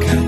가까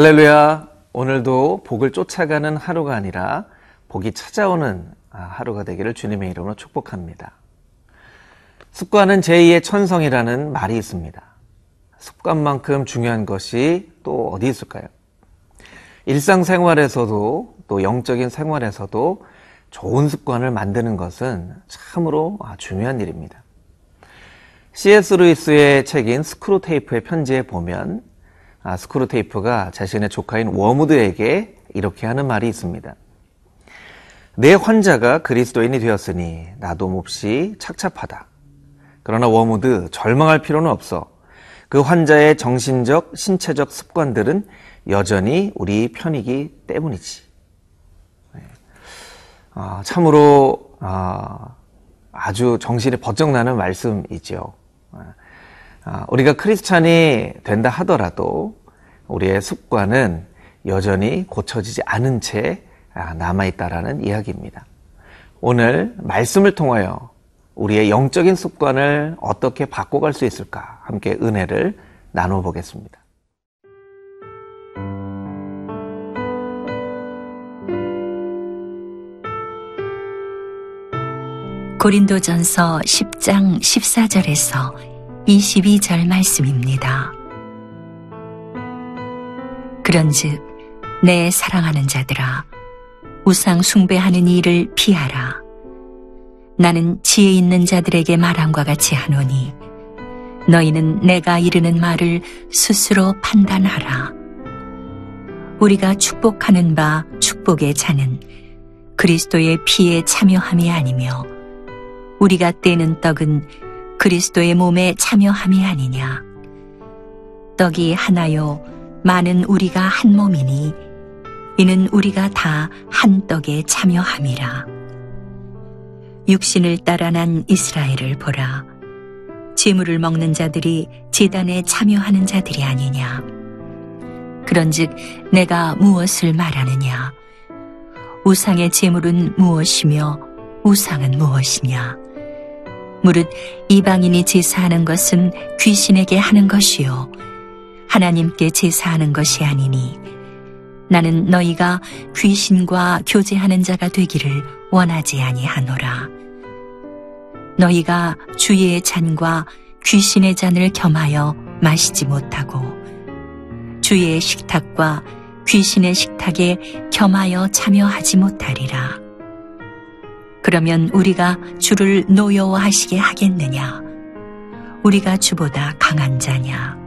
할렐루야. 오늘도 복을 쫓아가는 하루가 아니라 복이 찾아오는 아, 하루가 되기를 주님의 이름으로 축복합니다. 습관은 제2의 천성이라는 말이 있습니다. 습관만큼 중요한 것이 또 어디 있을까요? 일상생활에서도 또 영적인 생활에서도 좋은 습관을 만드는 것은 참으로 아, 중요한 일입니다. C.S. 루이스의 책인 스크루테이프의 편지에 보면 아, 스크루테이프가 자신의 조카인 웜우드에게 이렇게 하는 말이 있습니다. 내 환자가 그리스도인이 되었으니 나도 몹시 착잡하다. 그러나 웜우드 절망할 필요는 없어. 그 환자의 정신적, 신체적 습관들은 여전히 우리 편이기 때문이지. 네. 아, 참으로 아, 아주 정신이 번쩍 나는 말씀이죠. 아, 우리가 크리스찬이 된다 하더라도 우리의 습관은 여전히 고쳐지지 않은 채 아, 남아있다라는 이야기입니다. 오늘 말씀을 통하여 우리의 영적인 습관을 어떻게 바꿔갈 수 있을까 함께 은혜를 나눠보겠습니다. 고린도전서 10장 14절에서 22절 말씀입니다. 그런즉 내 사랑하는 자들아 우상 숭배하는 일을 피하라. 나는 지혜 있는 자들에게 말함과 같이 하노니 너희는 내가 이르는 말을 스스로 판단하라. 우리가 축복하는 바 축복의 자는 그리스도의 피에 참여함이 아니며 우리가 떼는 떡은 그리스도의 몸에 참여함이 아니냐. 떡이 하나요, 많은 우리가 한 몸이니 이는 우리가 다 한 떡에 참여함이라. 육신을 따라 난 이스라엘을 보라. 재물을 먹는 자들이 제단에 참여하는 자들이 아니냐. 그런즉 내가 무엇을 말하느냐? 우상의 재물은 무엇이며 우상은 무엇이냐? 무릇 이방인이 제사하는 것은 귀신에게 하는 것이요 하나님께 제사하는 것이 아니니 나는 너희가 귀신과 교제하는 자가 되기를 원하지 아니하노라 너희가 주의 잔과 귀신의 잔을 겸하여 마시지 못하고 주의 식탁과 귀신의 식탁에 겸하여 참여하지 못하리라. 그러면 우리가 주를 노여워하시게 하겠느냐? 우리가 주보다 강한 자냐?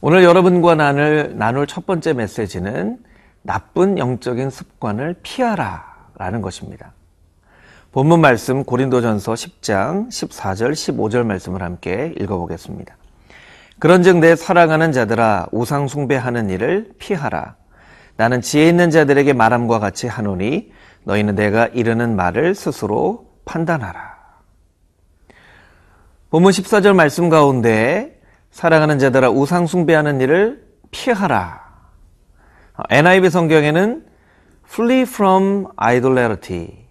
오늘 여러분과 나눌, 나눌 첫 번째 메시지는 나쁜 영적인 습관을 피하라 라는 것입니다. 본문 말씀 고린도전서 10장 14절 15절 말씀을 함께 읽어보겠습니다. 그런즉 내 사랑하는 자들아 우상 숭배하는 일을 피하라. 나는 지혜 있는 자들에게 말함과 같이 하노니 너희는 내가 이르는 말을 스스로 판단하라. 본문 14절 말씀 가운데 사랑하는 자들아 우상 숭배하는 일을 피하라. NIV 성경에는 flee from idolatry.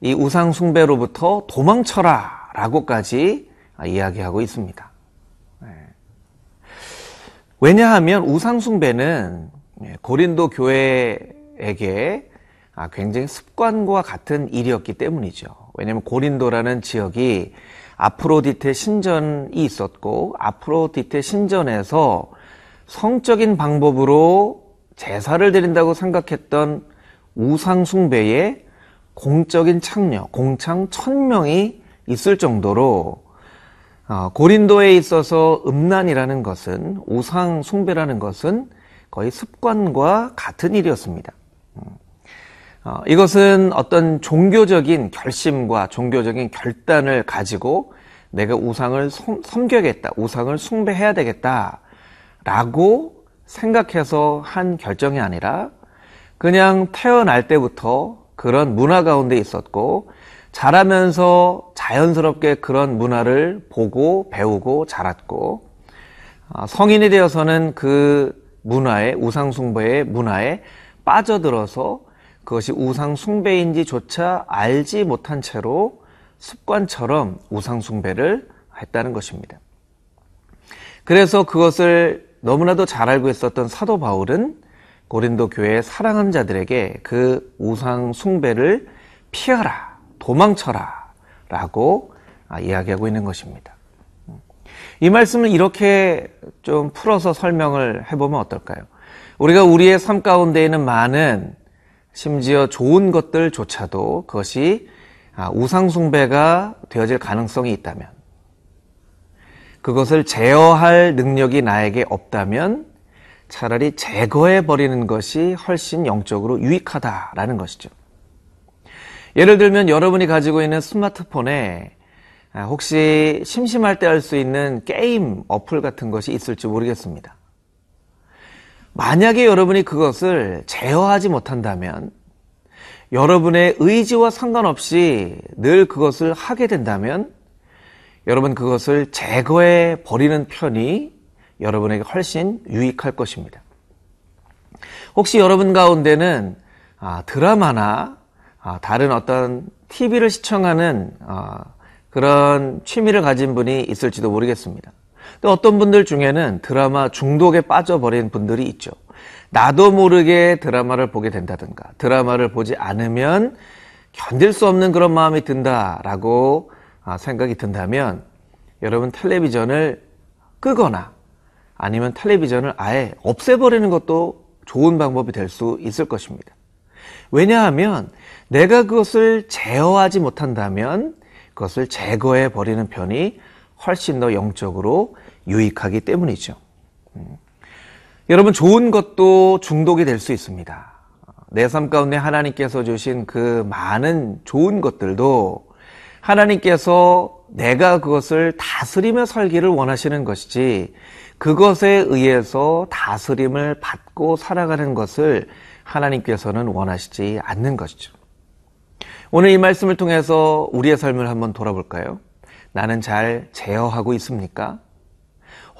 이 우상 숭배로부터 도망쳐라 라고까지 이야기하고 있습니다. 왜냐하면 우상 숭배는 고린도 교회에게 굉장히 습관과 같은 일이었기 때문이죠. 왜냐하면 고린도라는 지역이 아프로디테 신전이 있었고 아프로디테 신전에서 성적인 방법으로 제사를 드린다고 생각했던 우상 숭배에 공적인 창녀, 공창 천명이 있을 정도로 고린도에 있어서 음란이라는 것은 우상 숭배라는 것은 거의 습관과 같은 일이었습니다. 이것은 어떤 종교적인 결심과 종교적인 결단을 가지고 내가 우상을 섬- 섬겨야겠다, 우상을 숭배해야 되겠다, 라고 생각해서 한 결정이 아니라 그냥 태어날 때부터 그런 문화 가운데 있었고 자라면서 자연스럽게 그런 문화를 보고 배우고 자랐고 아, 성인이 되어서는 그 문화에 우상숭배의 문화에 빠져들어서 그것이 우상숭배인지조차 알지 못한 채로 습관처럼 우상숭배를 했다는 것입니다. 그래서 그것을 너무나도 잘 알고 있었던 사도 바울은 고린도 교회의 사랑하는 자들에게 그 우상 숭배를 피하라, 도망쳐라 라고 아, 이야기하고 있는 것입니다. 이 말씀을 이렇게 좀 풀어서 설명을 해보면 어떨까요? 우리가 우리의 삶 가운데 있는 많은 심지어 좋은 것들조차도 그것이 아, 우상숭배가 되어질 가능성이 있다면 그것을 제어할 능력이 나에게 없다면 차라리 제거해 버리는 것이 훨씬 영적으로 유익하다라는 것이죠. 예를 들면 여러분이 가지고 있는 스마트폰에 아, 혹시 심심할 때 할 수 있는 게임 어플 같은 것이 있을지 모르겠습니다. 만약에 여러분이 그것을 제어하지 못한다면 여러분의 의지와 상관없이 늘 그것을 하게 된다면 여러분 그것을 제거해 버리는 편이 여러분에게 훨씬 유익할 것입니다. 혹시 여러분 가운데는 아, 드라마나 아, 다른 어떤 TV를 시청하는 아, 그런 취미를 가진 분이 있을지도 모르겠습니다. 또 어떤 분들 중에는 드라마 중독에 빠져버린 분들이 있죠. 나도 모르게 드라마를 보게 된다든가 드라마를 보지 않으면 견딜 수 없는 그런 마음이 든다라고 아, 생각이 든다면 여러분 텔레비전을 끄거나 아니면 텔레비전을 아예 없애버리는 것도 좋은 방법이 될 수 있을 것입니다. 왜냐하면 내가 그것을 제어하지 못한다면 그것을 제거해 버리는 편이 훨씬 더 영적으로 유익하기 때문이죠. 음. 여러분 좋은 것도 중독이 될 수 있습니다. 내 삶 가운데 하나님께서 주신 그 많은 좋은 것들도 하나님께서 내가 그것을 다스리며 살기를 원하시는 것이지 그것에 의해서 다스림을 받고 살아가는 것을 하나님께서는 원하시지 않는 것이죠. 오늘 이 말씀을 통해서 우리의 삶을 한번 돌아볼까요? 나는 잘 제어하고 있습니까?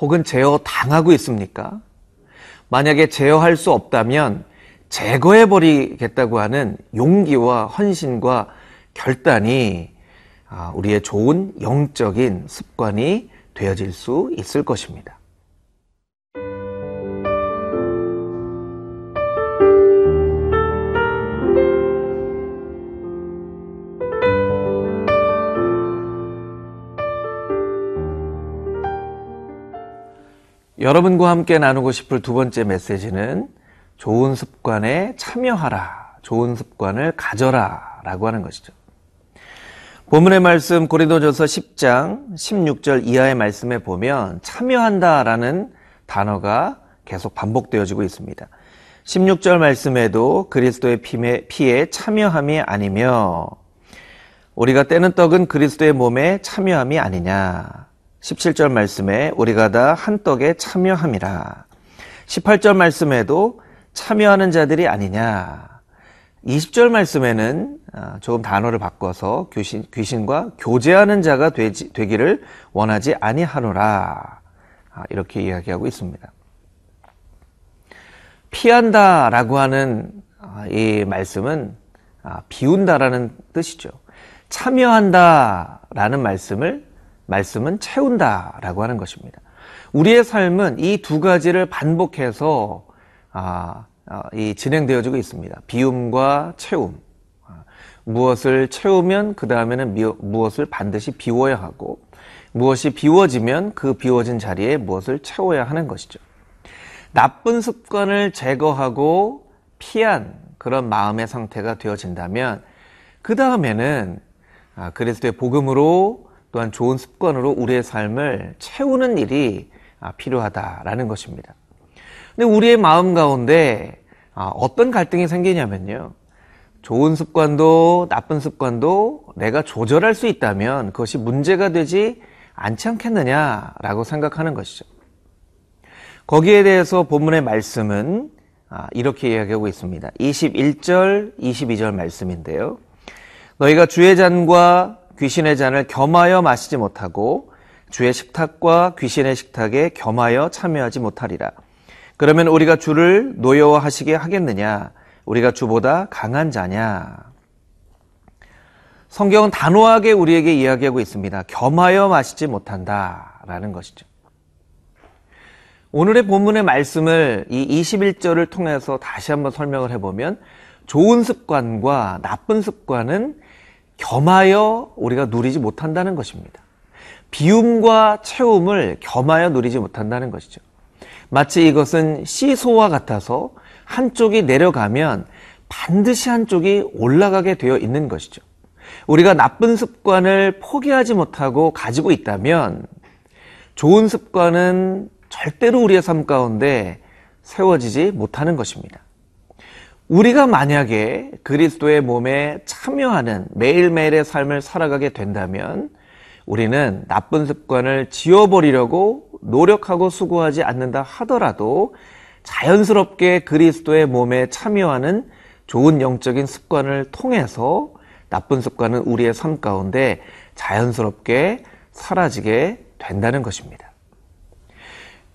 혹은 제어 당하고 있습니까? 만약에 제어할 수 없다면 제거해 버리겠다고 하는 용기와 헌신과 결단이 아, 우리의 좋은 영적인 습관이 되어질 수 있을 것입니다. 여러분과 함께 나누고 싶을 두 번째 메시지는 좋은 습관에 참여하라, 좋은 습관을 가져라 라고 하는 것이죠. 본문의 말씀 고린도전서 10장 16절 이하의 말씀에 보면 참여한다라는 단어가 계속 반복되어지고 있습니다. 16절 말씀에도 그리스도의 피에 참여함이 아니며 우리가 떼는 떡은 그리스도의 몸에 참여함이 아니냐. 17절 말씀에 우리가 다 한 떡에 참여함이라. 18절 말씀에도 참여하는 자들이 아니냐. 20절 말씀에는 아, 조금 단어를 바꿔서 귀신, 귀신 과 교제하는 자가 되지, 되기를 원하지 아니하노라. 아, 이렇게 이야기하고 있습니다. 피한다 라고 하는 아, 이 말씀은 비운다라는 뜻이죠. 참여한다 라는 말씀을 말씀은 채운다라고 하는 것입니다. 우리의 삶은 이 두 가지를 반복해서 아, 아, 이 진행되어지고 있습니다. 비움과 채움. 아, 무엇을 채우면 그 다음에는 무엇을 반드시 비워야 하고 무엇이 비워지면 그 비워진 자리에 무엇을 채워야 하는 것이죠. 나쁜 습관을 제거하고 피한 그런 마음의 상태가 되어진다면 그 다음에는 아, 그리스도의 복음으로 또한 좋은 습관으로 우리의 삶을 채우는 일이 아, 필요하다라는 것입니다. 근데 우리의 마음 가운데 아, 어떤 갈등이 생기냐면요. 좋은 습관도 나쁜 습관도 내가 조절할 수 있다면 그것이 문제가 되지 않지 않겠느냐라고 생각하는 것이죠. 거기에 대해서 본문의 말씀은 아, 이렇게 이야기하고 있습니다. 21절, 22절 말씀인데요. 너희가 주의 잔과 귀신의 잔을 겸하여 마시지 못하고 주의 식탁과 귀신의 식탁에 겸하여 참여하지 못하리라. 그러면 우리가 주를 노여워하시게 하겠느냐? 우리가 주보다 강한 자냐? 성경은 단호하게 우리에게 이야기하고 있습니다. 겸하여 마시지 못한다 라는 것이죠. 오늘의 본문의 말씀을 이 21절을 통해서 다시 한번 설명을 해보면 좋은 습관과 나쁜 습관은 겸하여 우리가 누리지 못한다는 것입니다. 비움과 채움을 겸하여 누리지 못한다는 것이죠. 마치 이것은 시소와 같아서 한쪽이 내려가면 반드시 한쪽이 올라가게 되어 있는 것이죠. 우리가 나쁜 습관을 포기하지 못하고 가지고 있다면 좋은 습관은 절대로 우리의 삶 가운데 세워지지 못하는 것입니다. 우리가 만약에 그리스도의 몸에 참여하는 매일매일의 삶을 살아가게 된다면 우리는 나쁜 습관을 지워버리려고 노력하고 수고하지 않는다 하더라도 자연스럽게 그리스도의 몸에 참여하는 좋은 영적인 습관을 통해서 나쁜 습관은 우리의 삶 가운데 자연스럽게 사라지게 된다는 것입니다.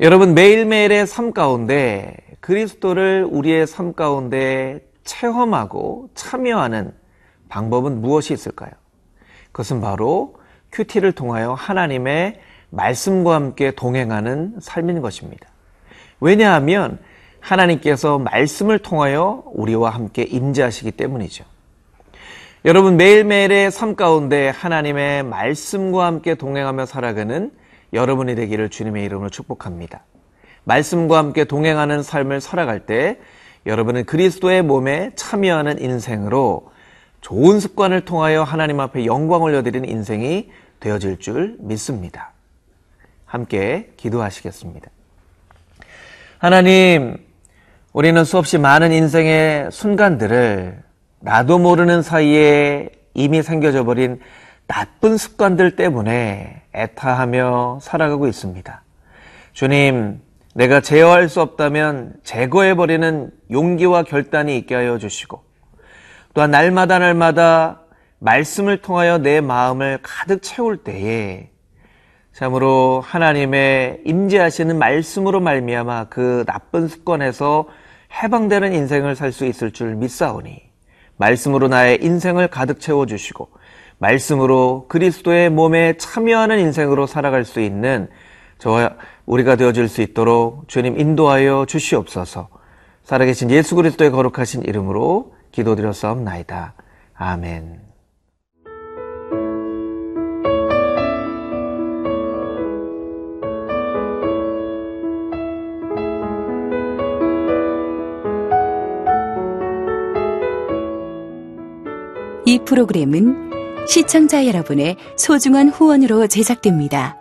여러분, 매일매일의 삶 가운데 그리스도를 우리의 삶 가운데 체험하고 참여하는 방법은 무엇이 있을까요? 그것은 바로 큐티를 통하여 하나님의 말씀과 함께 동행하는 삶인 것입니다. 왜냐하면 하나님께서 말씀을 통하여 우리와 함께 임재하시기 때문이죠. 여러분 매일매일의 삶 가운데 하나님의 말씀과 함께 동행하며 살아가는 여러분이 되기를 주님의 이름으로 축복합니다. 말씀과 함께 동행하는 삶을 살아갈 때 여러분은 그리스도의 몸에 참여하는 인생으로 좋은 습관을 통하여 하나님 앞에 영광 올려드리는 인생이 되어질 줄 믿습니다. 함께 기도하시겠습니다. 하나님, 우리는 수없이 많은 인생의 순간들을 나도 모르는 사이에 이미 생겨져 버린 나쁜 습관들 때문에 애타하며 살아가고 있습니다. 주님, 내가 제어할 수 없다면 제거해버리는 용기와 결단이 있게 하여 주시고, 또한 날마다 날마다 말씀을 통하여 내 마음을 가득 채울 때에 참으로 하나님의 임재하시는 말씀으로 말미암아 그 나쁜 습관에서 해방되는 인생을 살 수 있을 줄 믿사오니 말씀으로 나의 인생을 가득 채워 주시고 말씀으로 그리스도의 몸에 참여하는 인생으로 살아갈 수 있는 저와 우리가 되어질 수 있도록 주님 인도하여 주시옵소서. 살아계신 예수 그리스도의 거룩하신 이름으로 기도드렸사옵나이다. 아멘. 이 프로그램은 시청자 여러분의 소중한 후원으로 제작됩니다.